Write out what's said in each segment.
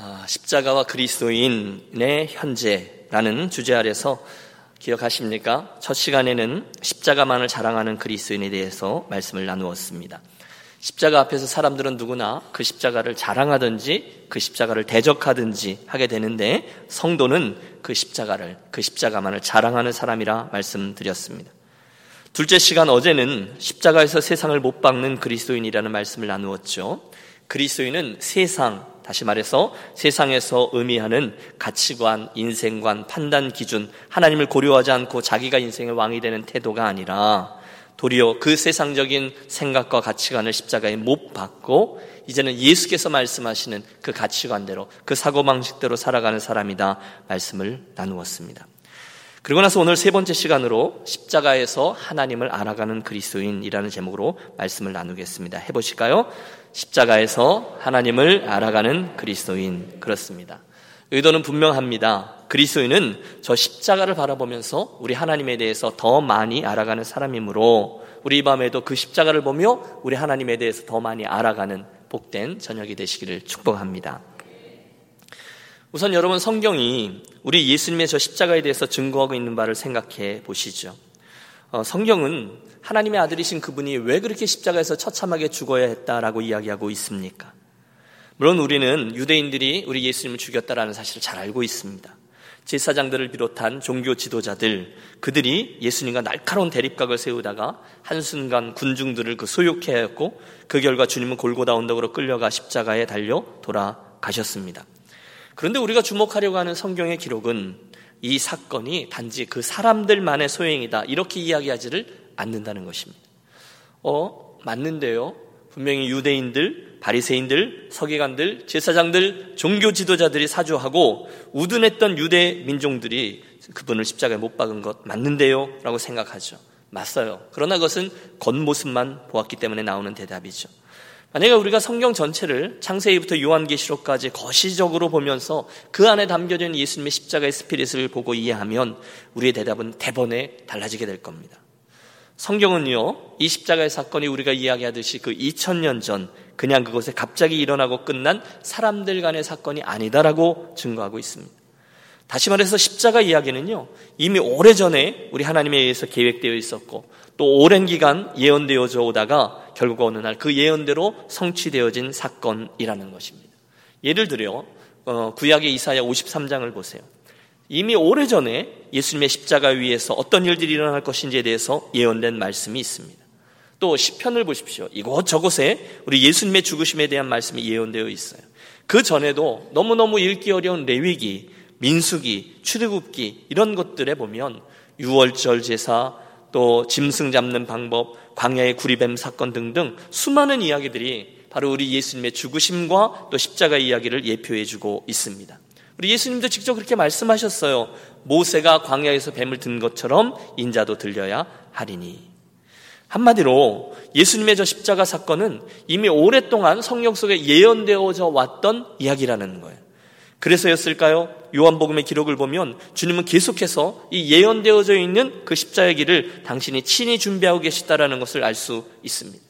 아, 십자가와 그리스도인의 현재라는 주제 아래서 기억하십니까? 첫 시간에는 십자가만을 자랑하는 그리스도인에 대해서 말씀을 나누었습니다. 십자가 앞에서 사람들은 누구나 그 십자가를 자랑하든지 그 십자가를 대적하든지 하게 되는데 성도는 그 십자가를 그 십자가만을 자랑하는 사람이라 말씀드렸습니다. 둘째 시간 어제는 십자가에서 세상을 못 박는 그리스도인이라는 말씀을 나누었죠. 그리스도인은 세상 다시 말해서 세상에서 의미하는 가치관, 인생관, 판단 기준, 하나님을 고려하지 않고 자기가 인생의 왕이 되는 태도가 아니라 도리어 그 세상적인 생각과 가치관을 십자가에 못 박고 이제는 예수께서 말씀하시는 그 가치관대로 그 사고방식대로 살아가는 사람이다 말씀을 나누었습니다. 그리고 나서 오늘 세 번째 시간으로 십자가에서 하나님을 알아가는 그리스도인이라는 제목으로 말씀을 나누겠습니다. 해보실까요? 십자가에서 하나님을 알아가는 그리스도인. 그렇습니다. 의도는 분명합니다. 그리스도인은 저 십자가를 바라보면서 우리 하나님에 대해서 더 많이 알아가는 사람이므로 우리 이 밤에도 그 십자가를 보며 우리 하나님에 대해서 더 많이 알아가는 복된 저녁이 되시기를 축복합니다. 우선 여러분 성경이 우리 예수님의 저 십자가에 대해서 증거하고 있는 바를 생각해 보시죠. 어, 성경은 하나님의 아들이신 그분이 왜 그렇게 십자가에서 처참하게 죽어야 했다라고 이야기하고 있습니까? 물론 우리는 유대인들이 우리 예수님을 죽였다라는 사실을 잘 알고 있습니다. 제사장들을 비롯한 종교 지도자들, 그들이 예수님과 날카로운 대립각을 세우다가 한순간 군중들을 그 소욕해 하였고 그 결과 주님은 골고다 언덕으로 끌려가 십자가에 달려 돌아가셨습니다. 그런데 우리가 주목하려고 하는 성경의 기록은 이 사건이 단지 그 사람들만의 소행이다. 이렇게 이야기하지를 않는다는 것입니다. 어, 맞는데요. 분명히 유대인들, 바리새인들, 서기관들, 제사장들, 종교 지도자들이 사주하고 우둔했던 유대 민족들이 그분을 십자가에 못 박은 것 맞는데요? 라고 생각하죠. 맞어요. 그러나 그것은 겉모습만 보았기 때문에 나오는 대답이죠. 만약에 우리가 성경 전체를 창세기부터 요한계시록까지 거시적으로 보면서 그 안에 담겨진 예수님의 십자가의 스피릿을 보고 이해하면 우리의 대답은 대번에 달라지게 될 겁니다. 성경은요, 이 십자가의 사건이 우리가 이야기하듯이 그 2000년 전 그냥 그곳에 갑자기 일어나고 끝난 사람들 간의 사건이 아니다라고 증거하고 있습니다. 다시 말해서 십자가 이야기는요, 이미 오래전에 우리 하나님에 의해서 계획되어 있었고, 또 오랜 기간 예언되어져 오다가 결국 어느 날 그 예언대로 성취되어진 사건이라는 것입니다. 예를 들어, 어, 구약의 이사야 53장을 보세요. 이미 오래전에 예수님의 십자가 위에서 어떤 일들이 일어날 것인지에 대해서 예언된 말씀이 있습니다. 또 시편을 보십시오. 이곳 저곳에 우리 예수님의 죽으심에 대한 말씀이 예언되어 있어요. 그 전에도 너무너무 읽기 어려운 레위기, 민수기, 출애굽기 이런 것들에 보면 유월절 제사 또 짐승 잡는 방법, 광야의 구리뱀 사건 등등 수많은 이야기들이 바로 우리 예수님의 죽으심과 또 십자가 이야기를 예표해 주고 있습니다. 우리 예수님도 직접 그렇게 말씀하셨어요. 모세가 광야에서 뱀을 든 것처럼 인자도 들려야 하리니. 한마디로 예수님의 저 십자가 사건은 이미 오랫동안 성경 속에 예언되어져 왔던 이야기라는 거예요. 그래서였을까요? 요한복음의 기록을 보면 주님은 계속해서 이 예언되어져 있는 그 십자의 길을 당신이 친히 준비하고 계시다라는 것을 알 수 있습니다.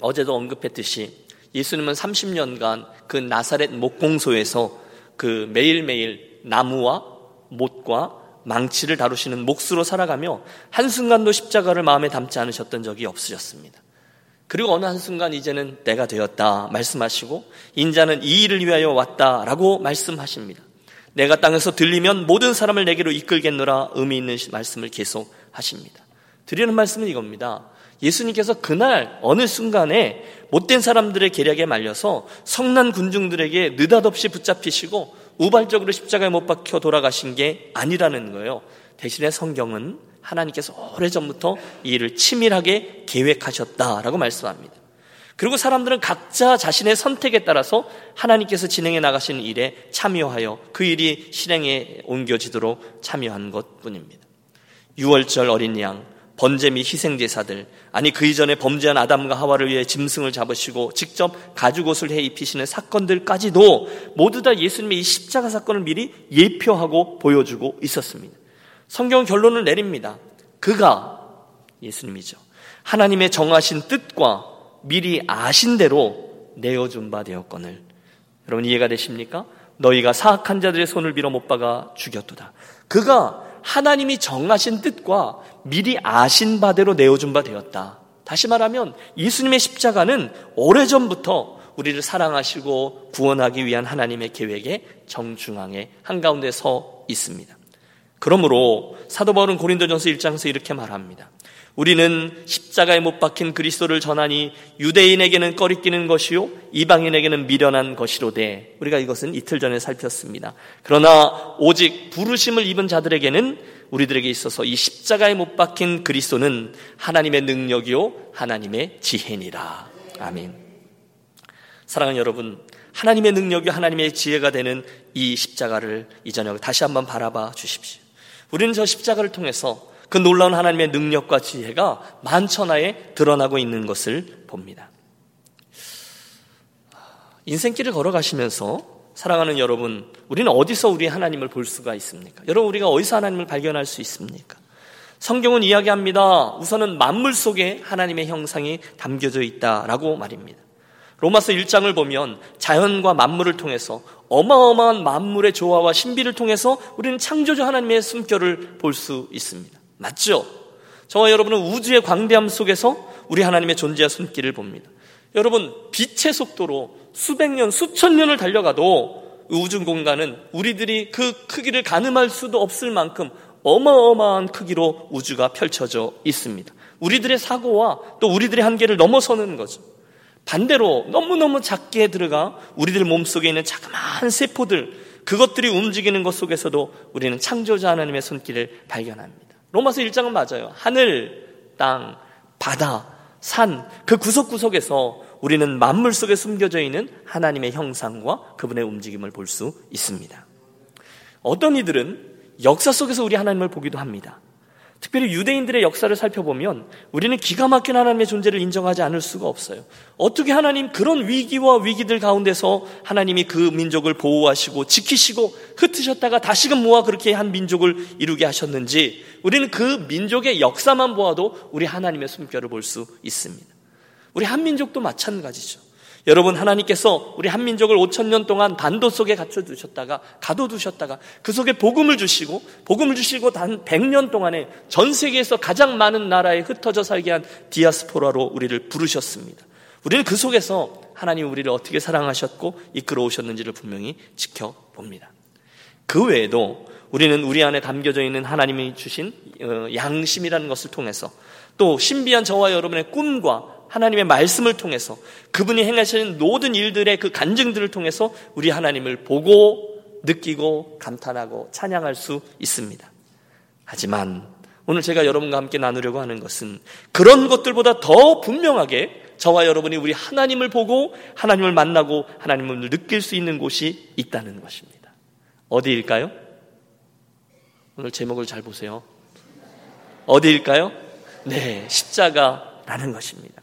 어제도 언급했듯이 예수님은 30년간 그 나사렛 목공소에서 그 매일매일 나무와 못과 망치를 다루시는 몫으로 살아가며 한순간도 십자가를 마음에 담지 않으셨던 적이 없으셨습니다. 그리고 어느 한순간 이제는 때가 되었다 말씀하시고 인자는 이 일을 위하여 왔다라고 말씀하십니다. 내가 땅에서 들리면 모든 사람을 내게로 이끌겠노라 의미 있는 말씀을 계속 하십니다. 드리는 말씀은 이겁니다. 예수님께서 그날 어느 순간에 못된 사람들의 계략에 말려서 성난 군중들에게 느닷없이 붙잡히시고 우발적으로 십자가에 못 박혀 돌아가신 게 아니라는 거예요. 대신에 성경은 하나님께서 오래전부터 이 일을 치밀하게 계획하셨다라고 말씀합니다. 그리고 사람들은 각자 자신의 선택에 따라서 하나님께서 진행해 나가시는 일에 참여하여 그 일이 실행에 옮겨지도록 참여한 것 뿐입니다. 6월절 어린 양, 번제 및 희생제사들, 아니 그 이전에 범죄한 아담과 하와를 위해 짐승을 잡으시고 직접 가죽옷을 해 입히시는 사건들까지도 모두 다 예수님의 이 십자가 사건을 미리 예표하고 보여주고 있었습니다. 성경 결론을 내립니다. 그가 예수님이죠. 하나님의 정하신 뜻과 미리 아신 대로 내어준 바 되었건을 여러분 이해가 되십니까? 너희가 사악한 자들의 손을 빌어 못 박아 죽였도다. 그가 하나님이 정하신 뜻과 미리 아신 바대로 내어준 바 되었다. 다시 말하면 예수님의 십자가는 오래전부터 우리를 사랑하시고 구원하기 위한 하나님의 계획의 정중앙에 한가운데 서 있습니다. 그러므로 사도 바울은 고린도전서 1장에서 이렇게 말합니다. 우리는 십자가에 못 박힌 그리스도를 전하니 유대인에게는 꺼리끼는 것이요 이방인에게는 미련한 것이로되 우리가 이것은 이틀 전에 살폈습니다. 그러나 오직 부르심을 입은 자들에게는 우리들에게 있어서 이 십자가에 못 박힌 그리스도는 하나님의 능력이요 하나님의 지혜니라. 아멘. 사랑하는 여러분, 하나님의 능력이 하나님의 지혜가 되는 이 십자가를 이 저녁 다시 한번 바라봐 주십시오. 우리는 저 십자가를 통해서 그 놀라운 하나님의 능력과 지혜가 만천하에 드러나고 있는 것을 봅니다. 인생길을 걸어가시면서 사랑하는 여러분, 우리는 어디서 우리 하나님을 볼 수가 있습니까? 여러분, 우리가 어디서 하나님을 발견할 수 있습니까? 성경은 이야기합니다. 우선은 만물 속에 하나님의 형상이 담겨져 있다라고 말입니다. 로마서 1장을 보면 자연과 만물을 통해서 어마어마한 만물의 조화와 신비를 통해서 우리는 창조주 하나님의 숨결을 볼 수 있습니다. 맞죠? 저와 여러분은 우주의 광대함 속에서 우리 하나님의 존재와 손길을 봅니다. 여러분, 빛의 속도로 수백 년, 수천 년을 달려가도 우주 공간은 우리들이 그 크기를 가늠할 수도 없을 만큼 어마어마한 크기로 우주가 펼쳐져 있습니다. 우리들의 사고와 또 우리들의 한계를 넘어서는 거죠. 반대로 너무너무 작게 들어가 우리들 몸속에 있는 자그마한 세포들, 그것들이 움직이는 것 속에서도 우리는 창조자 하나님의 손길을 발견합니다. 로마서 1장은 맞아요. 하늘, 땅, 바다, 산, 그 구석구석에서 우리는 만물 속에 숨겨져 있는 하나님의 형상과 그분의 움직임을 볼 수 있습니다. 어떤 이들은 역사 속에서 우리 하나님을 보기도 합니다. 특별히 유대인들의 역사를 살펴보면 우리는 기가 막힌 하나님의 존재를 인정하지 않을 수가 없어요. 어떻게 하나님 그런 위기와 위기들 가운데서 하나님이 그 민족을 보호하시고 지키시고 흩으셨다가 다시금 모아 그렇게 한 민족을 이루게 하셨는지 우리는 그 민족의 역사만 보아도 우리 하나님의 숨결을 볼 수 있습니다. 우리 한민족도 마찬가지죠. 여러분 하나님께서 우리 한민족을 5천 년 동안 반도 속에 갇혀 두셨다가 가둬 두셨다가 그 속에 복음을 주시고 복음을 주시고 단 100년 동안에 전 세계에서 가장 많은 나라에 흩어져 살게 한 디아스포라로 우리를 부르셨습니다. 우리는 그 속에서 하나님 우리를 어떻게 사랑하셨고 이끌어 오셨는지를 분명히 지켜봅니다. 그 외에도 우리는 우리 안에 담겨져 있는 하나님이 주신 어, 양심이라는 것을 통해서 또 신비한 저와 여러분의 꿈과 하나님의 말씀을 통해서 그분이 행하시는 모든 일들의 그 간증들을 통해서 우리 하나님을 보고 느끼고 감탄하고 찬양할 수 있습니다. 하지만 오늘 제가 여러분과 함께 나누려고 하는 것은 그런 것들보다 더 분명하게 저와 여러분이 우리 하나님을 보고 하나님을 만나고 하나님을 느낄 수 있는 곳이 있다는 것입니다. 어디일까요? 오늘 제목을 잘 보세요. 어디일까요? 네, 십자가라는 것입니다.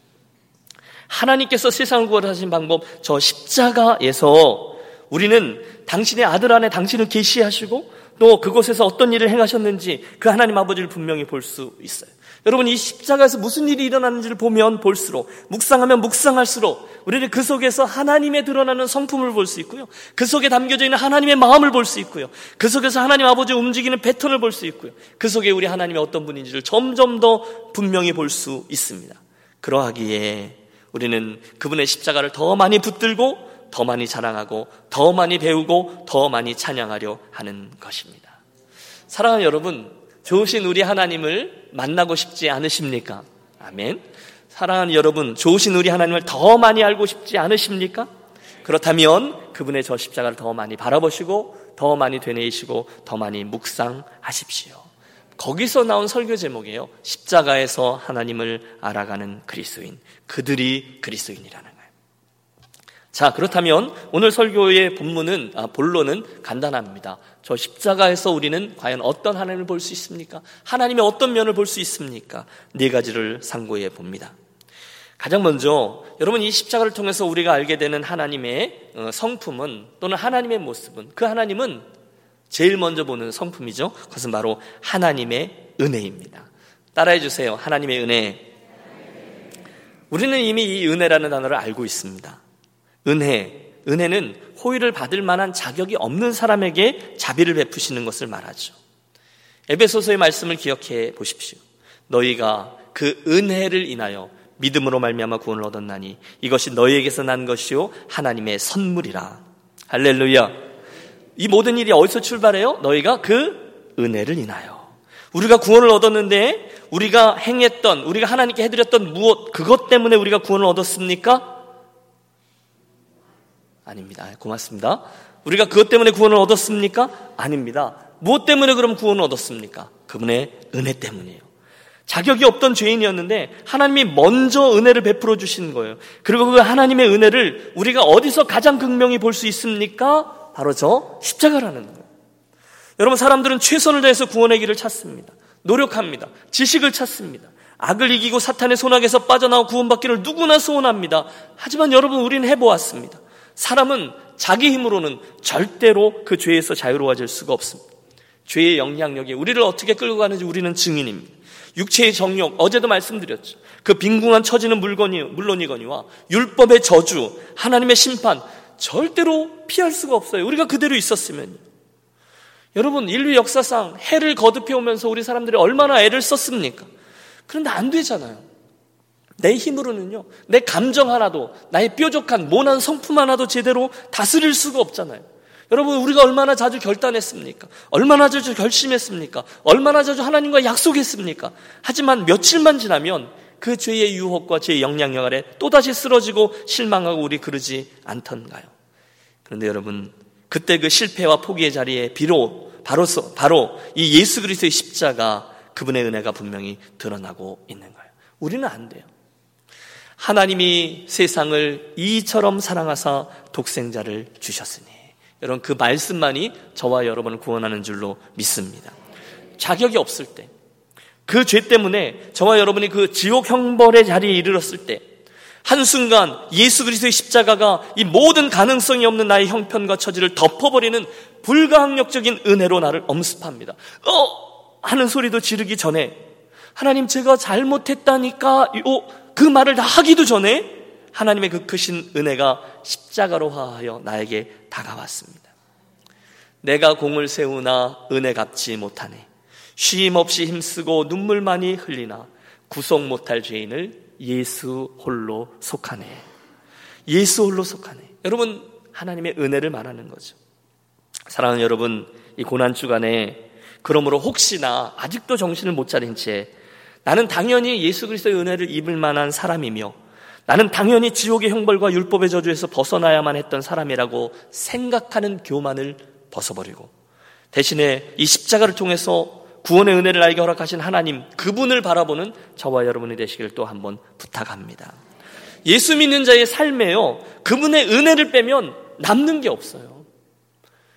하나님께서 세상을 구원하신 방법 저 십자가에서 우리는 당신의 아들 안에 당신을 계시하시고 또 그곳에서 어떤 일을 행하셨는지 그 하나님 아버지를 분명히 볼 수 있어요. 여러분 이 십자가에서 무슨 일이 일어났는지를 보면 볼수록 묵상하면 묵상할수록 우리는 그 속에서 하나님의 드러나는 성품을 볼 수 있고요. 그 속에 담겨져 있는 하나님의 마음을 볼 수 있고요. 그 속에서 하나님 아버지의 움직이는 패턴을 볼 수 있고요. 그 속에 우리 하나님의 어떤 분인지를 점점 더 분명히 볼 수 있습니다. 그러하기에 우리는 그분의 십자가를 더 많이 붙들고 더 많이 자랑하고 더 많이 배우고 더 많이 찬양하려 하는 것입니다. 사랑하는 여러분, 좋으신 우리 하나님을 만나고 싶지 않으십니까? 아멘. 사랑하는 여러분, 좋으신 우리 하나님을 더 많이 알고 싶지 않으십니까? 그렇다면 그분의 저 십자가를 더 많이 바라보시고 더 많이 되뇌이시고 더 많이 묵상하십시오. 거기서 나온 설교 제목이에요. 십자가에서 하나님을 알아가는 그리스도인. 그들이 그리스도인이라는 거예요. 자, 그렇다면 오늘 설교의 본문은, 아, 본론은 간단합니다. 저 십자가에서 우리는 과연 어떤 하나님을 볼 수 있습니까? 하나님의 어떤 면을 볼 수 있습니까? 네 가지를 상고해 봅니다. 가장 먼저 여러분 이 십자가를 통해서 우리가 알게 되는 하나님의 어, 성품은 또는 하나님의 모습은 그 하나님은 제일 먼저 보는 성품이죠. 그것은 바로 하나님의 은혜입니다. 따라해 주세요. 하나님의 은혜. 우리는 이미 이 은혜라는 단어를 알고 있습니다. 은혜. 은혜는 호의를 받을 만한 자격이 없는 사람에게 자비를 베푸시는 것을 말하죠. 에베소서의 말씀을 기억해 보십시오. 너희가 그 은혜를 인하여 믿음으로 말미암아 구원을 얻었나니 이것이 너희에게서 난 것이요 하나님의 선물이라. 할렐루야. 이 모든 일이 어디서 출발해요? 너희가 그 은혜를 인하여. 우리가 구원을 얻었는데 우리가 행했던 우리가 하나님께 해드렸던 무엇 그것 때문에 우리가 구원을 얻었습니까? 아닙니다. 고맙습니다. 우리가 그것 때문에 구원을 얻었습니까? 아닙니다. 무엇 때문에 그럼 구원을 얻었습니까? 그분의 은혜 때문이에요. 자격이 없던 죄인이었는데 하나님이 먼저 은혜를 베풀어 주신 거예요. 그리고 그 하나님의 은혜를 우리가 어디서 가장 극명히 볼 수 있습니까? 바로 저 십자가라는 거예요. 여러분 사람들은 최선을 다해서 구원의 길을 찾습니다. 노력합니다. 지식을 찾습니다. 악을 이기고 사탄의 손아귀에서 빠져나와 구원받기를 누구나 소원합니다. 하지만 여러분 우리는 해보았습니다. 사람은 자기 힘으로는 절대로 그 죄에서 자유로워질 수가 없습니다. 죄의 영향력이 우리를 어떻게 끌고 가는지 우리는 증인입니다. 육체의 정욕, 어제도 말씀드렸죠. 그 빈궁한 처지는 물건이, 물론이거니와 율법의 저주, 하나님의 심판, 절대로 피할 수가 없어요. 우리가 그대로 있었으면. 여러분, 인류 역사상 해를 거듭해 오면서 우리 사람들이 얼마나 애를 썼습니까? 그런데 안 되잖아요. 내 힘으로는요, 내 감정 하나도, 나의 뾰족한, 모난 성품 하나도 제대로 다스릴 수가 없잖아요. 여러분, 우리가 얼마나 자주 결단했습니까? 얼마나 자주 결심했습니까? 얼마나 자주 하나님과 약속했습니까? 하지만 며칠만 지나면 그 죄의 유혹과 죄의 영향력 아래 또다시 쓰러지고 실망하고 우리 그러지 않던가요? 그런데 여러분, 그때 그 실패와 포기의 자리에 비로, 바로, 바로 이 예수 그리스도의 십자가 그분의 은혜가 분명히 드러나고 있는 거예요. 우리는 안 돼요. 하나님이 세상을 이처럼 사랑하사 독생자를 주셨으니 여러분 그 말씀만이 저와 여러분을 구원하는 줄로 믿습니다. 자격이 없을 때, 그 죄 때문에 저와 여러분이 그 지옥 형벌의 자리에 이르렀을 때, 한순간 예수 그리스도의 십자가가 이 모든 가능성이 없는 나의 형편과 처지를 덮어버리는 불가항력적인 은혜로 나를 엄습합니다. 어! 하는 소리도 지르기 전에 하나님 제가 잘못했다니까 그 말을 다 하기도 전에 하나님의 그 크신 은혜가 십자가로 화하여 나에게 다가왔습니다. 내가 공을 세우나 은혜 갚지 못하네. 쉼 없이 힘쓰고 눈물 많이 흘리나 구속 못할 죄인을 예수 홀로 속하네. 예수 홀로 속하네. 여러분, 하나님의 은혜를 말하는 거죠. 사랑하는 여러분, 이 고난 주간에 그러므로 혹시나 아직도 정신을 못 차린 채 나는 당연히 예수 그리스도의 은혜를 입을 만한 사람이며 나는 당연히 지옥의 형벌과 율법의 저주에서 벗어나야만 했던 사람이라고 생각하는 교만을 벗어버리고 대신에 이 십자가를 통해서 구원의 은혜를 알게 허락하신 하나님 그분을 바라보는 저와 여러분이 되시기를 또 한번 부탁합니다. 예수 믿는 자의 삶에요. 그분의 은혜를 빼면 남는 게 없어요.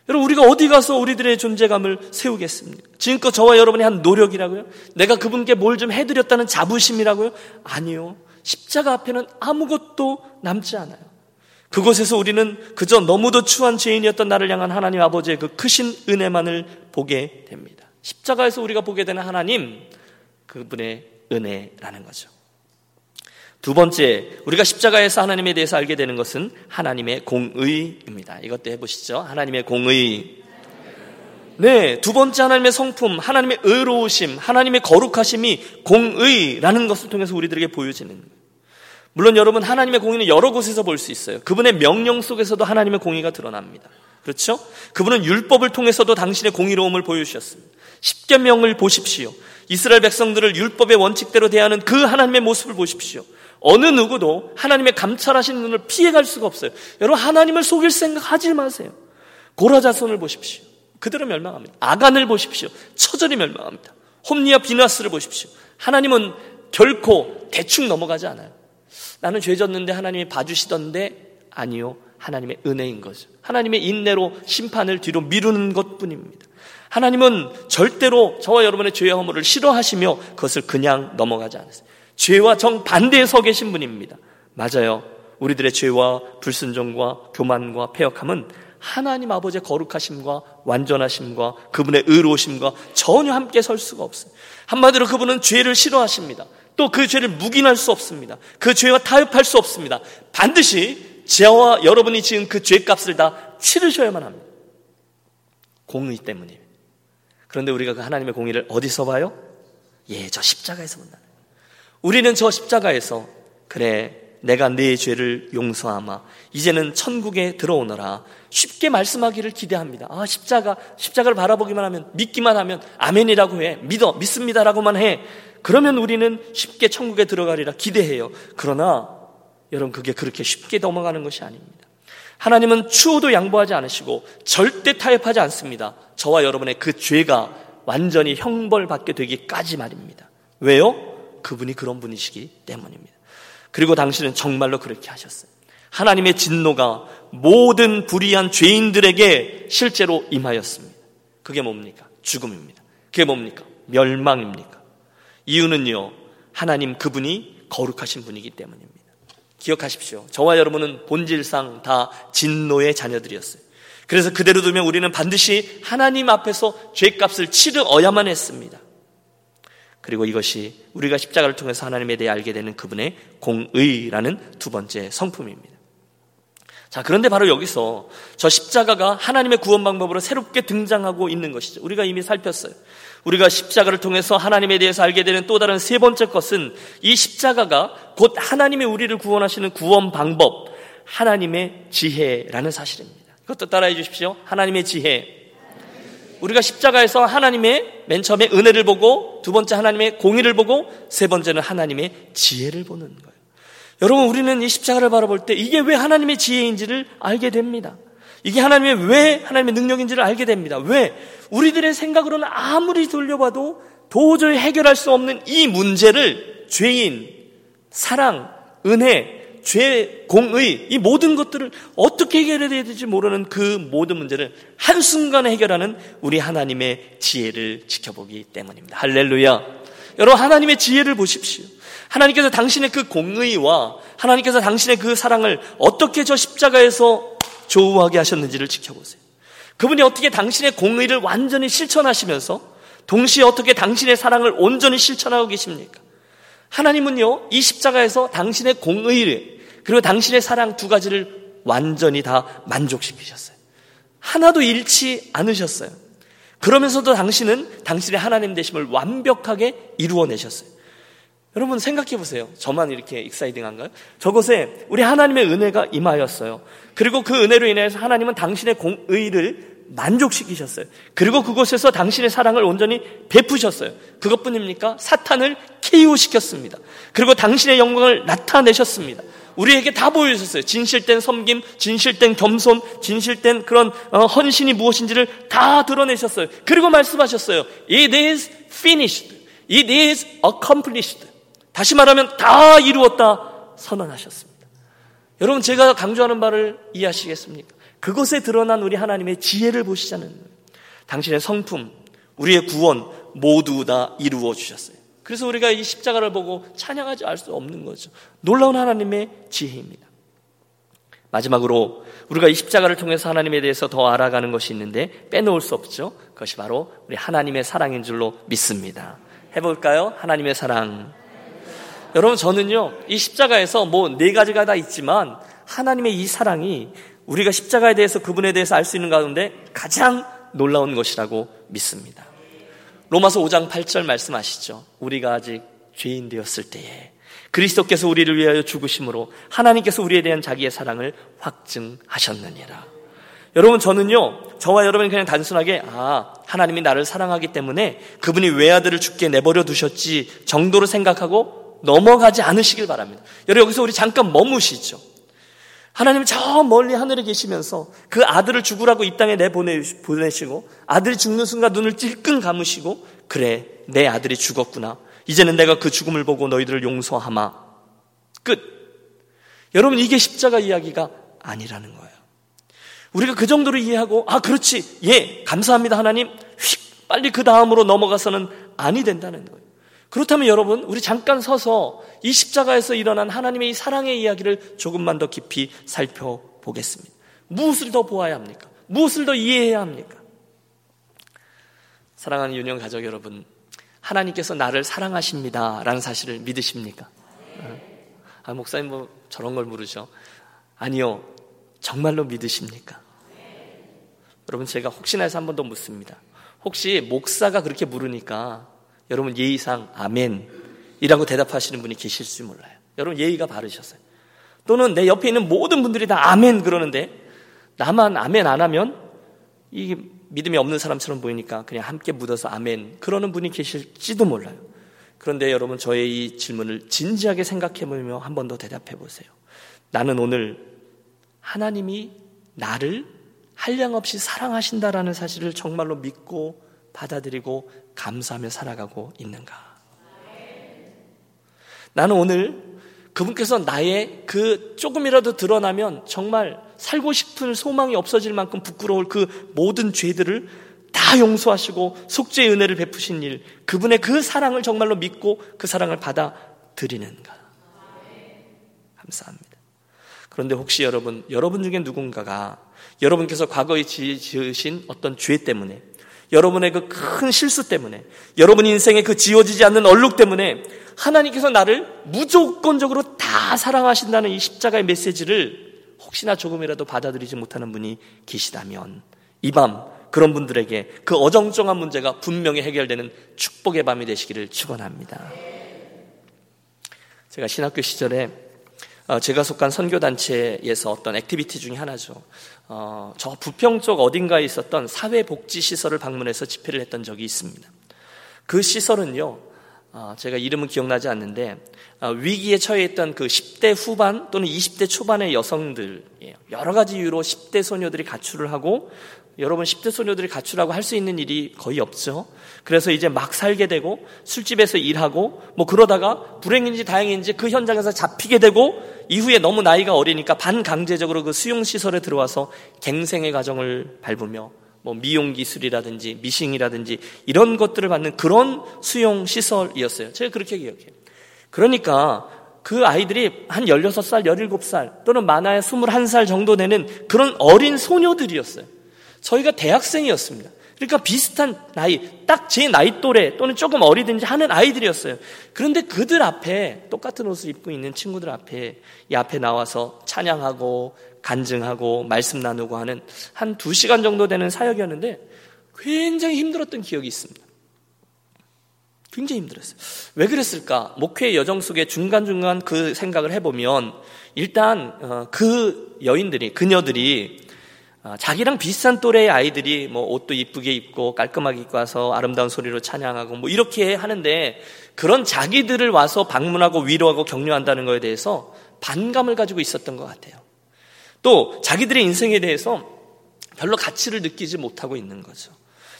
여러분 우리가 어디 가서 우리들의 존재감을 세우겠습니까? 지금껏 저와 여러분이 한 노력이라고요? 내가 그분께 뭘 좀 해드렸다는 자부심이라고요? 아니요. 십자가 앞에는 아무것도 남지 않아요. 그곳에서 우리는 그저 너무도 추한 죄인이었던 나를 향한 하나님 아버지의 그 크신 은혜만을 보게 됩니다. 십자가에서 우리가 보게 되는 하나님, 그분의 은혜라는 거죠. 두 번째, 우리가 십자가에서 하나님에 대해서 알게 되는 것은 하나님의 공의입니다. 이것도 해보시죠. 하나님의 공의. 네, 두 번째 하나님의 성품, 하나님의 의로우심, 하나님의 거룩하심이 공의라는 것을 통해서 우리들에게 보여지는 거예요. 물론 여러분 하나님의 공의는 여러 곳에서 볼 수 있어요. 그분의 명령 속에서도 하나님의 공의가 드러납니다. 그렇죠? 그분은 율법을 통해서도 당신의 공의로움을 보여주셨습니다. 십계명을 보십시오. 이스라엘 백성들을 율법의 원칙대로 대하는 그 하나님의 모습을 보십시오. 어느 누구도 하나님의 감찰하시는 눈을 피해갈 수가 없어요. 여러분 하나님을 속일 생각 하지 마세요. 고라 자손을 보십시오. 그대로 멸망합니다. 아간을 보십시오. 처절히 멸망합니다. 홈리와 비나스를 보십시오. 하나님은 결코 대충 넘어가지 않아요. 나는 죄 졌는데 하나님이 봐주시던데 아니요. 하나님의 은혜인 거죠. 하나님의 인내로 심판을 뒤로 미루는 것 뿐입니다. 하나님은 절대로 저와 여러분의 죄와 허물을 싫어하시며 그것을 그냥 넘어가지 않으세요. 죄와 정반대에 서 계신 분입니다. 맞아요. 우리들의 죄와 불순종과 교만과 폐역함은 하나님 아버지의 거룩하심과 완전하심과 그분의 의로우심과 전혀 함께 설 수가 없어요. 한마디로 그분은 죄를 싫어하십니다. 또 그 죄를 묵인할 수 없습니다. 그 죄와 타협할 수 없습니다. 반드시 저와 여러분이 지은 그 죄값을 다 치르셔야만 합니다. 공의 때문이에요. 그런데 우리가 그 하나님의 공의를 어디서 봐요? 예, 저 십자가에서 본다. 우리는 저 십자가에서 그래 내가 네 죄를 용서하마 이제는 천국에 들어오너라 쉽게 말씀하기를 기대합니다. 아 십자가 십자가를 바라보기만 하면 믿기만 하면 아멘이라고 해 믿어 믿습니다라고만 해 그러면 우리는 쉽게 천국에 들어가리라 기대해요. 그러나 여러분 그게 그렇게 쉽게 넘어가는 것이 아닙니다. 하나님은 추호도 양보하지 않으시고 절대 타협하지 않습니다. 저와 여러분의 그 죄가 완전히 형벌받게 되기까지 말입니다. 왜요? 그분이 그런 분이시기 때문입니다. 그리고 당신은 정말로 그렇게 하셨어요. 하나님의 진노가 모든 불의한 죄인들에게 실제로 임하였습니다. 그게 뭡니까? 죽음입니다. 그게 뭡니까? 멸망입니까? 이유는요, 하나님 그분이 거룩하신 분이기 때문입니다. 기억하십시오. 저와 여러분은 본질상 다 진노의 자녀들이었어요. 그래서 그대로 두면 우리는 반드시 하나님 앞에서 죄값을 치르어야만 했습니다. 그리고 이것이 우리가 십자가를 통해서 하나님에 대해 알게 되는 그분의 공의라는 두 번째 성품입니다. 자, 그런데 바로 여기서 저 십자가가 하나님의 구원 방법으로 새롭게 등장하고 있는 것이죠. 우리가 이미 살폈어요. 우리가 십자가를 통해서 하나님에 대해서 알게 되는 또 다른 세 번째 것은 이 십자가가 곧 하나님의 우리를 구원하시는 구원 방법, 하나님의 지혜라는 사실입니다. 이것도 따라해 주십시오. 하나님의 지혜. 우리가 십자가에서 하나님의 맨 처음에 은혜를 보고 두 번째 하나님의 공의를 보고 세 번째는 하나님의 지혜를 보는 거예요. 여러분 우리는 이 십자가를 바라볼 때 이게 왜 하나님의 지혜인지를 알게 됩니다. 이게 하나님의 왜 하나님의 능력인지를 알게 됩니다. 왜? 우리들의 생각으로는 아무리 돌려봐도 도저히 해결할 수 없는 이 문제를 죄인, 사랑, 은혜, 죄, 공의, 이 모든 것들을 어떻게 해결해야 될지 모르는 그 모든 문제를 한순간에 해결하는 우리 하나님의 지혜를 지켜보기 때문입니다. 할렐루야. 여러분, 하나님의 지혜를 보십시오. 하나님께서 당신의 그 공의와 하나님께서 당신의 그 사랑을 어떻게 저 십자가에서 조우하게 하셨는지를 지켜보세요. 그분이 어떻게 당신의 공의를 완전히 실천하시면서 동시에 어떻게 당신의 사랑을 온전히 실천하고 계십니까? 하나님은요, 이 십자가에서 당신의 공의를, 그리고 당신의 사랑 두 가지를 완전히 다 만족시키셨어요. 하나도 잃지 않으셨어요. 그러면서도 당신은 당신의 하나님 되심을 완벽하게 이루어내셨어요. 여러분 생각해 보세요. 저만 이렇게 익사이딩한가요? 저곳에 우리 하나님의 은혜가 임하였어요. 그리고 그 은혜로 인해서 하나님은 당신의 공의를 만족시키셨어요. 그리고 그곳에서 당신의 사랑을 온전히 베푸셨어요. 그것뿐입니까? 사탄을 KO시켰습니다. 그리고 당신의 영광을 나타내셨습니다. 우리에게 다 보여주셨어요. 진실된 섬김, 진실된 겸손, 진실된 그런 어, 헌신이 무엇인지를 다 드러내셨어요. 그리고 말씀하셨어요. It is finished. It is accomplished. 다시 말하면 다 이루었다 선언하셨습니다. 여러분 제가 강조하는 바를 이해하시겠습니까? 그곳에 드러난 우리 하나님의 지혜를 보시자는 당신의 성품, 우리의 구원 모두 다 이루어 주셨어요. 그래서 우리가 이 십자가를 보고 찬양하지 알 수 없는 거죠. 놀라운 하나님의 지혜입니다. 마지막으로 우리가 이 십자가를 통해서 하나님에 대해서 더 알아가는 것이 있는데 빼놓을 수 없죠. 그것이 바로 우리 하나님의 사랑인 줄로 믿습니다. 해볼까요? 하나님의 사랑. 여러분 저는요 이 십자가에서 뭐 네 가지가 다 있지만 하나님의 이 사랑이 우리가 십자가에 대해서 그분에 대해서 알 수 있는 가운데 가장 놀라운 것이라고 믿습니다. 로마서 5장 8절 말씀하시죠. 우리가 아직 죄인 되었을 때에 그리스도께서 우리를 위하여 죽으심으로 하나님께서 우리에 대한 자기의 사랑을 확증하셨느니라. 여러분 저는요 저와 여러분이 그냥 단순하게 아 하나님이 나를 사랑하기 때문에 그분이 외아들을 죽게 내버려 두셨지 정도로 생각하고 넘어가지 않으시길 바랍니다. 여러분 여기서 우리 잠깐 머무시죠. 하나님은 저 멀리 하늘에 계시면서 그 아들을 죽으라고 이 땅에 내보내시고 아들이 죽는 순간 눈을 찔끔 감으시고 그래 내 아들이 죽었구나. 이제는 내가 그 죽음을 보고 너희들을 용서하마. 끝. 여러분 이게 십자가 이야기가 아니라는 거예요. 우리가 그 정도로 이해하고 아 그렇지. 예 감사합니다 하나님. 휙 빨리 그 다음으로 넘어가서는 아니 된다는 거예요 그렇다면 여러분, 우리 잠깐 서서 이 십자가에서 일어난 하나님의 이 사랑의 이야기를 조금만 더 깊이 살펴보겠습니다. 무엇을 더 보아야 합니까? 무엇을 더 이해해야 합니까? 사랑하는 유년 가족 여러분, 하나님께서 나를 사랑하십니다. 라는 사실을 믿으십니까? 아, 목사님 뭐 저런 걸 물으죠. 아니요. 정말로 믿으십니까? 여러분 제가 혹시나 해서 한 번 더 묻습니다. 혹시 목사가 그렇게 물으니까 여러분 예의상 아멘이라고 대답하시는 분이 계실지 몰라요. 여러분 예의가 바르셨어요. 또는 내 옆에 있는 모든 분들이 다 아멘 그러는데 나만 아멘 안 하면 이 믿음이 없는 사람처럼 보이니까 그냥 함께 묻어서 아멘 그러는 분이 계실지도 몰라요. 그런데 여러분 저의 이 질문을 진지하게 생각해 보며 한 번 더 대답해 보세요. 나는 오늘 하나님이 나를 한량 없이 사랑하신다라는 사실을 정말로 믿고 받아들이고 감사하며 살아가고 있는가? 나는 오늘 그분께서 나의 그 조금이라도 드러나면 정말 살고 싶은 소망이 없어질 만큼 부끄러울 그 모든 죄들을 다 용서하시고 속죄의 은혜를 베푸신 일, 그분의 그 사랑을 정말로 믿고 그 사랑을 받아들이는가? 감사합니다. 그런데 혹시 여러분, 여러분 중에 누군가가 여러분께서 과거에 지으신 어떤 죄 때문에 여러분의 그 큰 실수 때문에 여러분 인생의 그 지워지지 않는 얼룩 때문에 하나님께서 나를 무조건적으로 다 사랑하신다는 이 십자가의 메시지를 혹시나 조금이라도 받아들이지 못하는 분이 계시다면 이 밤 그런 분들에게 그 어정쩡한 문제가 분명히 해결되는 축복의 밤이 되시기를 축원합니다. 제가 신학교 시절에 어, 제가 속한 선교단체에서 어떤 activity 중에 하나죠. 어, 저 부평 쪽 어딘가에 있었던 사회복지시설을 방문해서 집회를 했던 적이 있습니다. 그 시설은요, 어, 제가 이름은 기억나지 않는데, 어, 위기에 처해 있던 그 10대 후반 또는 20대 초반의 여성들이에요. 여러 가지 이유로 10대 소녀들이 가출을 하고, 여러분 10대 소녀들이 가출하고 할 수 있는 일이 거의 없죠. 그래서 이제 막 살게 되고 술집에서 일하고 뭐 그러다가 불행인지 다행인지 그 현장에서 잡히게 되고 이후에 너무 나이가 어리니까 반강제적으로 그 수용시설에 들어와서 갱생의 과정을 밟으며 뭐 미용 기술이라든지 미싱이라든지 이런 것들을 받는 그런 수용 시설이었어요. 제가 그렇게 기억해요. 그러니까 그 아이들이 한 16살, 17살 또는 많아야 21살 정도 되는 그런 어린 소녀들이었어요. 저희가 대학생이었습니다. 그러니까 비슷한 나이, 딱 제 나이 또래 또는 조금 어리든지 하는 아이들이었어요. 그런데 그들 앞에 똑같은 옷을 입고 있는 친구들 앞에 이 앞에 나와서 찬양하고 간증하고 말씀 나누고 하는 한 두 시간 정도 되는 사역이었는데 굉장히 힘들었던 기억이 있습니다. 굉장히 힘들었어요. 왜 그랬을까? 목회 여정 속에 중간중간 그 생각을 해보면 일단 어, 그 여인들이, 그녀들이 아, 자기랑 비슷한 또래의 아이들이 뭐 옷도 이쁘게 입고 깔끔하게 입고 와서 아름다운 소리로 찬양하고 뭐 이렇게 하는데 그런 자기들을 와서 방문하고 위로하고 격려한다는 것에 대해서 반감을 가지고 있었던 것 같아요. 또 자기들의 인생에 대해서 별로 가치를 느끼지 못하고 있는 거죠.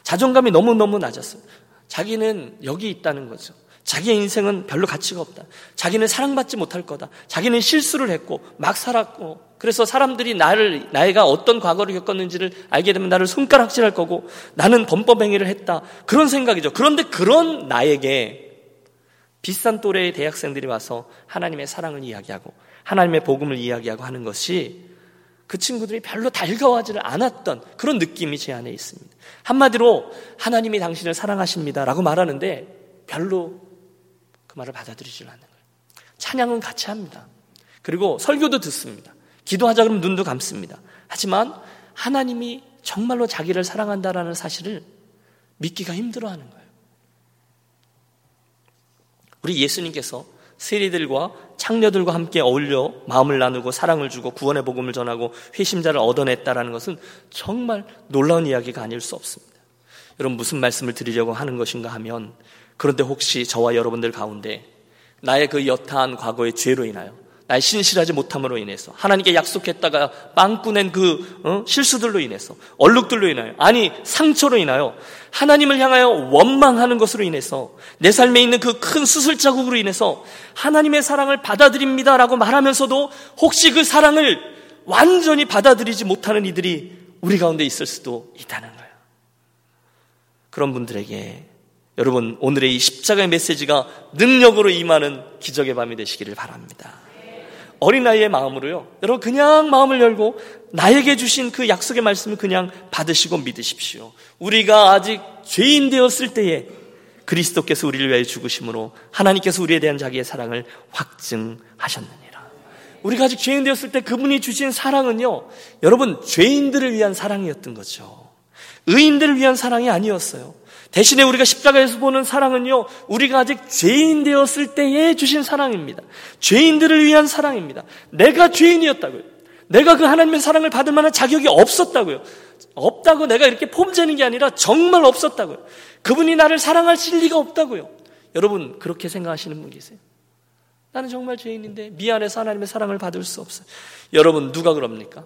자존감이 너무너무 낮았어요. 자기는 여기 있다는 거죠. 자기의 인생은 별로 가치가 없다. 자기는 사랑받지 못할 거다. 자기는 실수를 했고 막 살았고 그래서 사람들이 나를 나이가 어떤 과거를 겪었는지를 알게 되면 나를 손가락질할 거고 나는 범법 행위를 했다. 그런 생각이죠. 그런데 그런 나에게 비싼 또래의 대학생들이 와서 하나님의 사랑을 이야기하고 하나님의 복음을 이야기하고 하는 것이 그 친구들이 별로 달가워하지를 않았던 그런 느낌이 제 안에 있습니다. 한마디로 하나님이 당신을 사랑하십니다라고 말하는데 별로 그 말을 받아들이지 않는 거예요. 찬양은 같이 합니다. 그리고 설교도 듣습니다. 기도하자 그러면 눈도 감습니다. 하지만 하나님이 정말로 자기를 사랑한다라는 사실을 믿기가 힘들어하는 거예요. 우리 예수님께서 세리들과 창녀들과 함께 어울려 마음을 나누고 사랑을 주고 구원의 복음을 전하고 회심자를 얻어냈다라는 것은 정말 놀라운 이야기가 아닐 수 없습니다. 여러분 무슨 말씀을 드리려고 하는 것인가 하면 그런데 혹시 저와 여러분들 가운데 나의 그 여타한 과거의 죄로 인하여 나의 신실하지 못함으로 인해서 하나님께 약속했다가 빵꾸낸 그 어? 실수들로 인해서 얼룩들로 인하여 아니 상처로 인하여 하나님을 향하여 원망하는 것으로 인해서 내 삶에 있는 그 큰 수술 자국으로 인해서 하나님의 사랑을 받아들입니다라고 말하면서도 혹시 그 사랑을 완전히 받아들이지 못하는 이들이 우리 가운데 있을 수도 있다는 거예요. 그런 분들에게 여러분, 오늘의 이 십자가의 메시지가 능력으로 임하는 기적의 밤이 되시기를 바랍니다. 어린아이의 마음으로요. 여러분, 그냥 마음을 열고 나에게 주신 그 약속의 말씀을 그냥 받으시고 믿으십시오. 우리가 아직 죄인 되었을 때에 그리스도께서 우리를 위하여 죽으심으로 하나님께서 우리에 대한 자기의 사랑을 확증하셨느니라. 우리가 아직 죄인 되었을 때 그분이 주신 사랑은요, 여러분, 죄인들을 위한 사랑이었던 거죠. 의인들을 위한 사랑이 아니었어요. 대신에 우리가 십자가에서 보는 사랑은요, 우리가 아직 죄인 되었을 때에 주신 사랑입니다. 죄인들을 위한 사랑입니다. 내가 죄인이었다고요. 내가 그 하나님의 사랑을 받을 만한 자격이 없었다고요. 없다고 내가 이렇게 폼재는 게 아니라 정말 없었다고요. 그분이 나를 사랑하실 리가 없다고요. 여러분, 그렇게 생각하시는 분 계세요? 나는 정말 죄인인데 미안해서 하나님의 사랑을 받을 수 없어요. 여러분, 누가 그럽니까?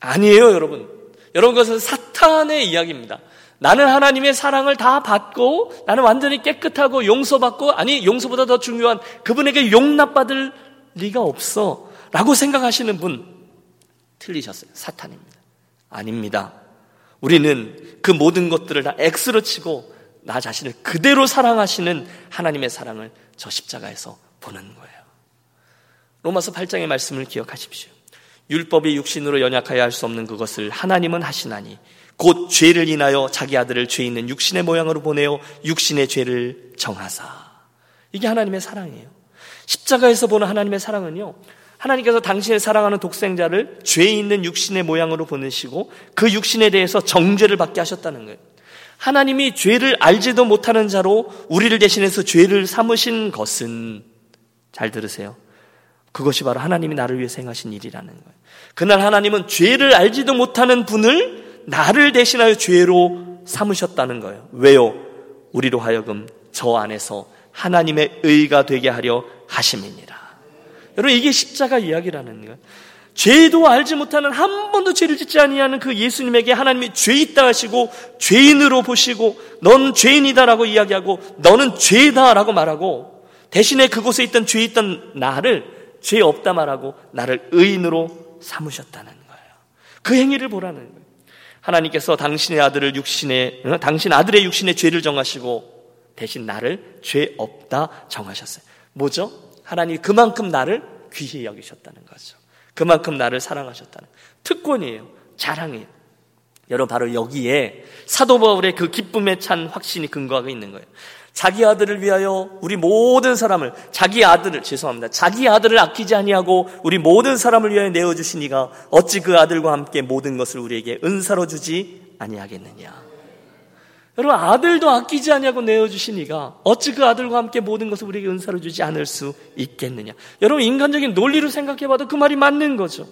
아니에요, 여러분. 여러분, 그것은 사탄의 이야기입니다. 나는 하나님의 사랑을 다 받고 나는 완전히 깨끗하고 용서받고 아니 용서보다 더 중요한 그분에게 용납받을 리가 없어 라고 생각하시는 분 틀리셨어요. 사탄입니다. 아닙니다. 우리는 그 모든 것들을 다 X로 치고 나 자신을 그대로 사랑하시는 하나님의 사랑을 저 십자가에서 보는 거예요. 로마서 8장의 말씀을 기억하십시오. 율법이 육신으로 연약하여 할 수 없는 그것을 하나님은 하시나니 곧 죄를 인하여 자기 아들을 죄 있는 육신의 모양으로 보내어 육신의 죄를 정하사. 이게 하나님의 사랑이에요. 십자가에서 보는 하나님의 사랑은요. 하나님께서 당신의 사랑하는 독생자를 죄 있는 육신의 모양으로 보내시고 그 육신에 대해서 정죄를 받게 하셨다는 거예요. 하나님이 죄를 알지도 못하는 자로 우리를 대신해서 죄를 삼으신 것은 잘 들으세요. 그것이 바로 하나님이 나를 위해 생하신 일이라는 거예요. 그날 하나님은 죄를 알지도 못하는 분을 나를 대신하여 죄로 삼으셨다는 거예요. 왜요? 우리로 하여금 저 안에서 하나님의 의가 되게 하려 하심이니라. 여러분 이게 십자가 이야기라는 거예요. 죄도 알지 못하는 한 번도 죄를 짓지 아니하는 그 예수님에게 하나님이 죄 있다 하시고 죄인으로 보시고 넌 죄인이다라고 이야기하고 너는 죄다라고 말하고 대신에 그곳에 있던 죄 있던 나를 죄 없다 말하고 나를 의인으로 삼으셨다는 거예요. 그 행위를 보라는 거예요. 하나님께서 당신의 아들을 육신의 어? 당신 아들의 육신의 죄를 정하시고 대신 나를 죄 없다 정하셨어요. 뭐죠? 하나님 그만큼 나를 귀히 여기셨다는 거죠. 그만큼 나를 사랑하셨다는 특권이에요. 자랑이에요. 여러분 바로 여기에 사도 바울의 그 기쁨에 찬 확신이 근거하고 있는 거예요. 자기 아들을 위하여 우리 모든 사람을 자기 아들을 죄송합니다. 자기 아들을 아끼지 아니하고 우리 모든 사람을 위하여 내어 주시니가 어찌 그 아들과 함께 모든 것을 우리에게 은사로 주지 아니하겠느냐. 여러분 아들도 아끼지 아니하고 내어 주시니가 어찌 그 아들과 함께 모든 것을 우리에게 은사로 주지 않을 수 있겠느냐. 여러분 인간적인 논리로 생각해 봐도 그 말이 맞는 거죠.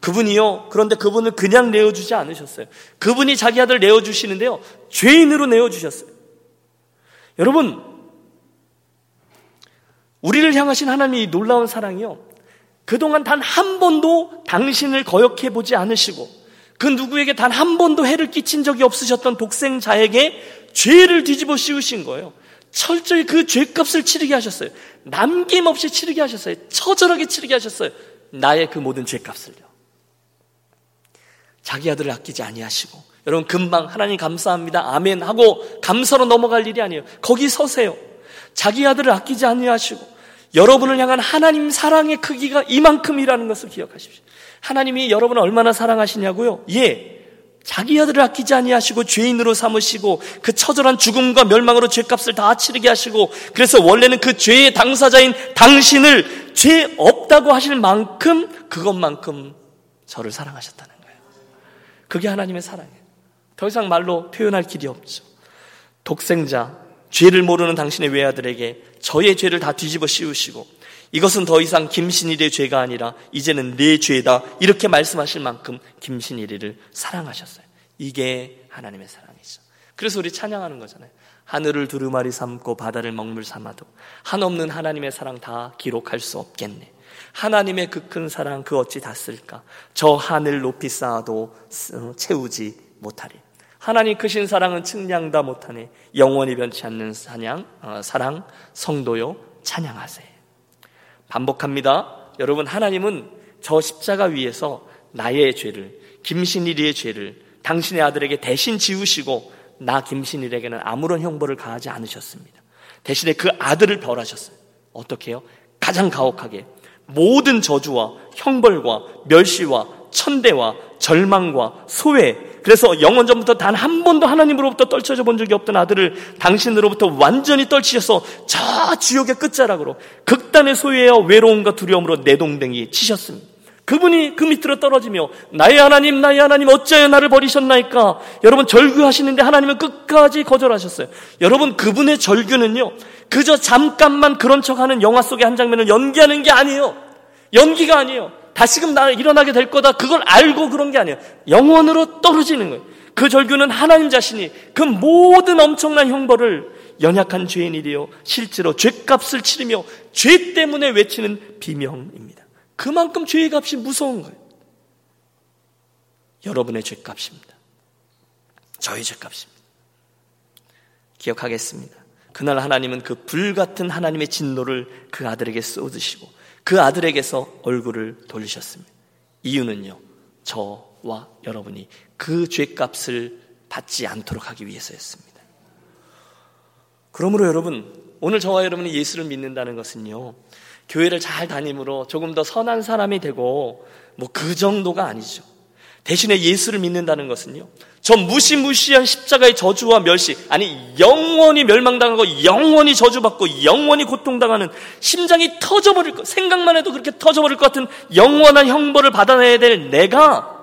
그분이요. 그런데 그분을 그냥 내어 주지 않으셨어요. 그분이 자기 아들 내어 주시는데요. 죄인으로 내어 주셨어요. 여러분, 우리를 향하신 하나님의 놀라운 사랑이요. 그동안 단 한 번도 당신을 거역해 보지 않으시고 그 누구에게 단 한 번도 해를 끼친 적이 없으셨던 독생자에게 죄를 뒤집어 씌우신 거예요. 철저히 그 죄값을 치르게 하셨어요. 남김없이 치르게 하셨어요. 처절하게 치르게 하셨어요. 나의 그 모든 죄값을요. 자기 아들을 아끼지 아니하시고 여러분 금방 하나님 감사합니다. 아멘 하고 감사로 넘어갈 일이 아니에요. 거기 서세요. 자기 아들을 아끼지 아니하시고 여러분을 향한 하나님 사랑의 크기가 이만큼이라는 것을 기억하십시오. 하나님이 여러분을 얼마나 사랑하시냐고요? 예. 자기 아들을 아끼지 아니하시고 죄인으로 삼으시고 그 처절한 죽음과 멸망으로 죄값을 다 치르게 하시고 그래서 원래는 그 죄의 당사자인 당신을 죄 없다고 하실 만큼 그것만큼 저를 사랑하셨다는 거예요. 그게 하나님의 사랑이에요. 더 이상 말로 표현할 길이 없죠. 독생자, 죄를 모르는 당신의 외아들에게 저의 죄를 다 뒤집어 씌우시고 이것은 더 이상 김신일의 죄가 아니라 이제는 내 죄다 이렇게 말씀하실 만큼 김신일이를 사랑하셨어요. 이게 하나님의 사랑이죠. 그래서 우리 찬양하는 거잖아요. 하늘을 두루마리 삼고 바다를 먹물 삼아도 한없는 하나님의 사랑 다 기록할 수 없겠네. 하나님의 그 큰 사랑 그 어찌 다 쓸까? 저 하늘 높이 쌓아도 채우지 못하리. 하나님 크신 사랑은 측량다 못하네. 영원히 변치 않는 사냥, 어, 사랑, 성도요, 찬양하세. 반복합니다. 여러분, 하나님은 저 십자가 위에서 나의 죄를, 김신일이의 죄를 당신의 아들에게 대신 지우시고 나 김신일에게는 아무런 형벌을 가하지 않으셨습니다. 대신에 그 아들을 벌하셨어요. 어떻게 해요? 가장 가혹하게 모든 저주와 형벌과 멸시와 천대와 절망과 소외 그래서 영원 전부터 단 한 번도 하나님으로부터 떨쳐져 본 적이 없던 아들을 당신으로부터 완전히 떨치셔서 저 지옥의 끝자락으로 극단의 소유에어 외로움과 두려움으로 내동댕이 치셨습니다. 그분이 그 밑으로 떨어지며 나의 하나님 나의 하나님 어찌하여 나를 버리셨나이까? 여러분 절규하시는데 하나님은 끝까지 거절하셨어요. 여러분 그분의 절규는요 그저 잠깐만 그런 척하는 영화 속의 한 장면을 연기하는 게 아니에요. 연기가 아니에요 다시금 나 일어나게 될 거다 그걸 알고 그런 게 아니에요 영원으로 떨어지는 거예요 그 절규는 하나님 자신이 그 모든 엄청난 형벌을 연약한 죄인이 되어 실제로 죄값을 치르며 죄 때문에 외치는 비명입니다 그만큼 죄의 값이 무서운 거예요. 여러분의 죄값입니다. 저희 죄값입니다. 기억하겠습니다. 그날 하나님은 그 불같은 하나님의 진노를 그 아들에게 쏟으시고 그 아들에게서 얼굴을 돌리셨습니다. 이유는요, 저와 여러분이 그 죄값을 받지 않도록 하기 위해서였습니다. 그러므로 여러분, 오늘 저와 여러분이 예수를 믿는다는 것은요, 교회를 잘 다니므로 조금 더 선한 사람이 되고 뭐 그 정도가 아니죠. 대신에 예수를 믿는다는 것은요. 저 무시무시한 십자가의 저주와 멸시, 아니 영원히 멸망당하고 영원히 저주받고 영원히 고통당하는 심장이 터져버릴 것, 생각만 해도 그렇게 터져버릴 것 같은 영원한 형벌을 받아내야 될 내가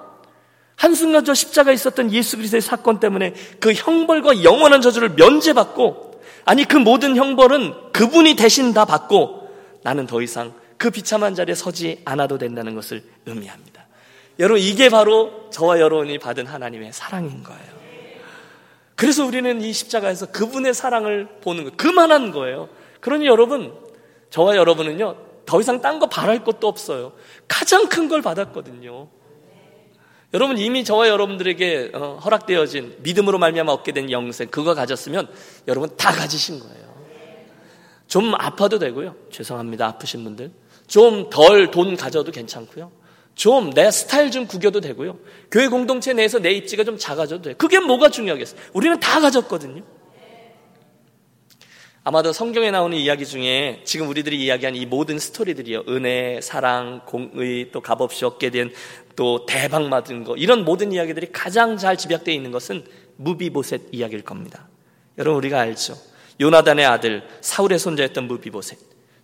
한순간 저 십자가에 있었던 예수 그리스도의 사건 때문에 그 형벌과 영원한 저주를 면제받고 아니 그 모든 형벌은 그분이 대신 다 받고 나는 더 이상 그 비참한 자리에 서지 않아도 된다는 것을 의미합니다. 여러분, 이게 바로 저와 여러분이 받은 하나님의 사랑인 거예요. 그래서 우리는 이 십자가에서 그분의 사랑을 보는 거, 그만한 거예요. 그러니 여러분, 저와 여러분은요, 더 이상 딴 거 바랄 것도 없어요. 가장 큰 걸 받았거든요. 여러분 이미 저와 여러분들에게 어, 허락되어진 믿음으로 말미암아 얻게 된 영생 그거 가졌으면 여러분 다 가지신 거예요. 좀 아파도 되고요. 죄송합니다. 아프신 분들. 좀 덜 돈 가져도 괜찮고요. 좀 내 스타일 좀 구겨도 되고요. 교회 공동체 내에서 내 입지가 좀 작아져도 돼요. 그게 뭐가 중요하겠어요? 우리는 다 가졌거든요. 아마도 성경에 나오는 이야기 중에 지금 우리들이 이야기한 이 모든 스토리들이요. 은혜, 사랑, 공의, 또 값없이 얻게 된 또 대박 맞은 거. 이런 모든 이야기들이 가장 잘 집약되어 있는 것은 무비보셋 이야기일 겁니다. 여러분, 우리가 알죠. 요나단의 아들 사울의 손자였던 무비보셋.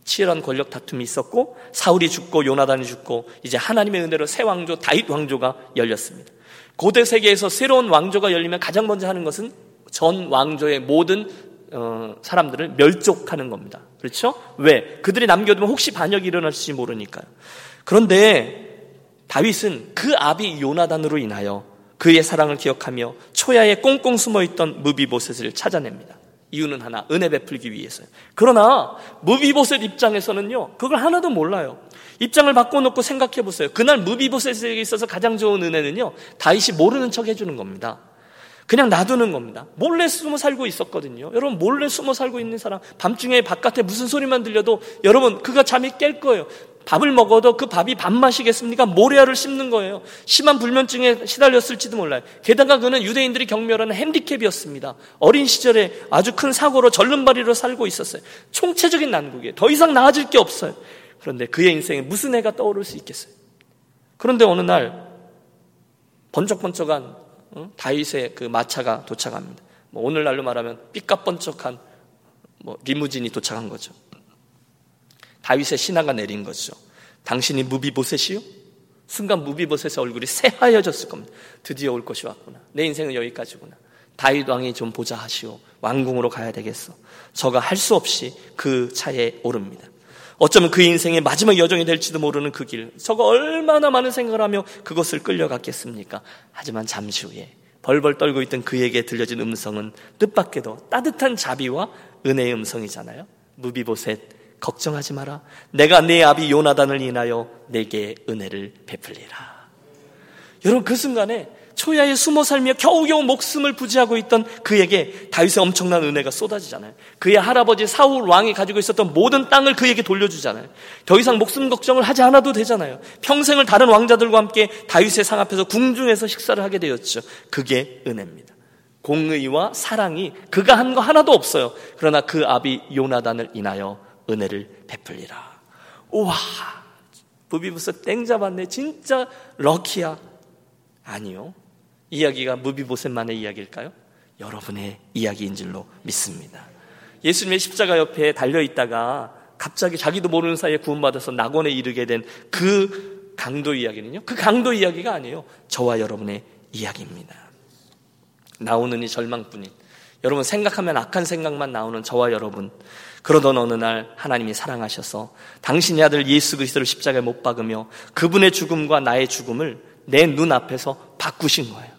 치열한 권력 다툼이 있었고 사울이 죽고 요나단이 죽고 이제 하나님의 은혜로 새 왕조 다윗 왕조가 열렸습니다. 고대 세계에서 새로운 왕조가 열리면 가장 먼저 하는 것은 전 왕조의 모든 어, 사람들을 멸족하는 겁니다. 그렇죠? 왜? 그들이 남겨두면 혹시 반역이 일어날지 모르니까요. 그런데 다윗은 그 아비 요나단으로 인하여 그의 사랑을 기억하며 초야에 꽁꽁 숨어있던 무비보셋을 찾아냅니다. 이유는 하나, 은혜 베풀기 위해서요. 그러나 무비보셋 입장에서는요, 그걸 하나도 몰라요. 입장을 바꿔놓고 생각해 보세요. 그날 무비보셋에게 있어서 가장 좋은 은혜는요, 다윗이 모르는 척 해주는 겁니다. 그냥 놔두는 겁니다. 몰래 숨어 살고 있었거든요. 여러분, 몰래 숨어 살고 있는 사람, 밤중에 바깥에 무슨 소리만 들려도 여러분, 그가 잠이 깰 거예요. 밥을 먹어도 그 밥이 밥맛이겠습니까? 모래알을 씹는 거예요. 심한 불면증에 시달렸을지도 몰라요. 게다가 그는 유대인들이 경멸하는 핸디캡이었습니다. 어린 시절에 아주 큰 사고로 절름발이로 살고 있었어요. 총체적인 난국이에요. 더 이상 나아질 게 없어요. 그런데 그의 인생에 무슨 애가 떠오를 수 있겠어요? 그런데 어느 날 번쩍번쩍한 다윗의 그 마차가 도착합니다. 뭐 오늘날로 말하면 삐까번쩍한 뭐 리무진이 도착한 거죠. 다윗의 신하가 내린 거죠. 당신이 무비보셋이요? 순간 무비보셋의 얼굴이 새하얘졌을 겁니다. 드디어 올 것이 왔구나. 내 인생은 여기까지구나. 다윗 왕이 좀 보자 하시오. 왕궁으로 가야 되겠어. 저가 할 수 없이 그 차에 오릅니다. 어쩌면 그 인생의 마지막 여정이 될지도 모르는 그 길. 저가 얼마나 많은 생각을 하며 그것을 끌려갔겠습니까? 하지만 잠시 후에 벌벌 떨고 있던 그에게 들려진 음성은 뜻밖에도 따뜻한 자비와 은혜의 음성이잖아요. 무비보셋 걱정하지 마라. 내가 내 아비 요나단을 인하여 내게 은혜를 베풀리라. 여러분 그 순간에 초야에 숨어 살며 겨우겨우 목숨을 부지하고 있던 그에게 다윗의 엄청난 은혜가 쏟아지잖아요. 그의 할아버지 사울 왕이 가지고 있었던 모든 땅을 그에게 돌려주잖아요. 더 이상 목숨 걱정을 하지 않아도 되잖아요. 평생을 다른 왕자들과 함께 다윗의 상 앞에서 궁중에서 식사를 하게 되었죠. 그게 은혜입니다. 공의와 사랑이 그가 한 거 하나도 없어요. 그러나 그 아비 요나단을 인하여 은혜를 베풀리라. 우와, 부비부스 땡 잡았네. 진짜 럭키야. 아니요. 이야기가 무비보셋만의 이야기일까요? 여러분의 이야기인 줄로 믿습니다. 예수님의 십자가 옆에 달려 있다가 갑자기 자기도 모르는 사이에 구원받아서 낙원에 이르게 된 그 강도 이야기는요. 그 강도 이야기가 아니에요. 저와 여러분의 이야기입니다. 나오는 이 절망뿐인 여러분 생각하면 악한 생각만 나오는 저와 여러분 그러던 어느 날 하나님이 사랑하셔서 당신의 아들 예수 그리스도를 십자가에 못 박으며 그분의 죽음과 나의 죽음을 내 눈앞에서 바꾸신 거예요.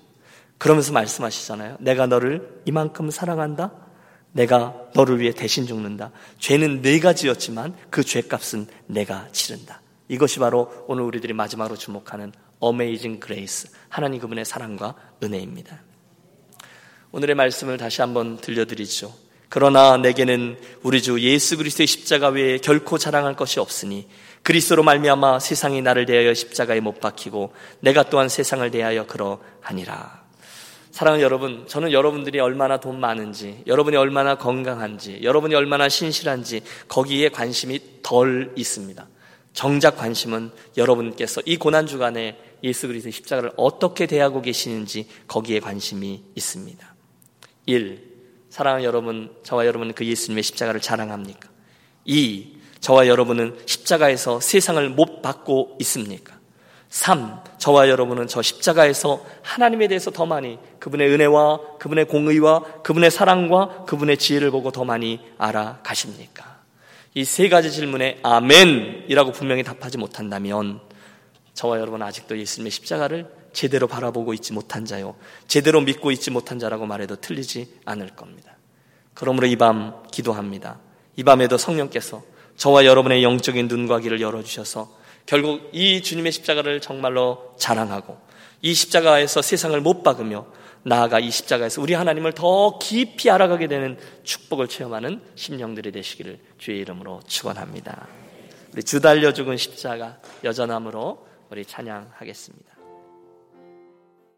그러면서 말씀하시잖아요. 내가 너를 이만큼 사랑한다. 내가 너를 위해 대신 죽는다. 죄는 내가 지었지만 그 죄값은 내가 치른다. 이것이 바로 오늘 우리들이 마지막으로 주목하는 Amazing Grace. 하나님 그분의 사랑과 은혜입니다. 오늘의 말씀을 다시 한번 들려드리죠. 그러나 내게는 우리 주 예수 그리스도의 십자가 외에 결코 자랑할 것이 없으니 그리스도로 말미암아 세상이 나를 대하여 십자가에 못 박히고 내가 또한 세상을 대하여 그러하니라. 사랑하는 여러분, 저는 여러분들이 얼마나 돈 많은지, 여러분이 얼마나 건강한지, 여러분이 얼마나 신실한지 거기에 관심이 덜 있습니다. 정작 관심은 여러분께서 이 고난 주간에 예수 그리스도의 십자가를 어떻게 대하고 계시는지 거기에 관심이 있습니다. 1. 사랑하는 여러분, 저와 여러분은 그 예수님의 십자가를 자랑합니까? 2. 저와 여러분은 십자가에서 세상을 못 받고 있습니까? 3. 저와 여러분은 저 십자가에서 하나님에 대해서 더 많이 그분의 은혜와 그분의 공의와 그분의 사랑과 그분의 지혜를 보고 더 많이 알아가십니까? 이 세 가지 질문에 아멘이라고 분명히 답하지 못한다면 저와 여러분은 아직도 예수님의 십자가를 제대로 바라보고 있지 못한 자요. 제대로 믿고 있지 못한 자라고 말해도 틀리지 않을 겁니다. 그러므로 이 밤 기도합니다. 이 밤에도 성령께서 저와 여러분의 영적인 눈과 귀를 열어주셔서 결국 이 주님의 십자가를 정말로 자랑하고 이 십자가에서 세상을 못 박으며 나아가 이 십자가에서 우리 하나님을 더 깊이 알아가게 되는 축복을 체험하는 심령들이 되시기를 주의 이름으로 축원합니다. 우리 주 달려 죽은 십자가 여전함으로 우리 찬양하겠습니다.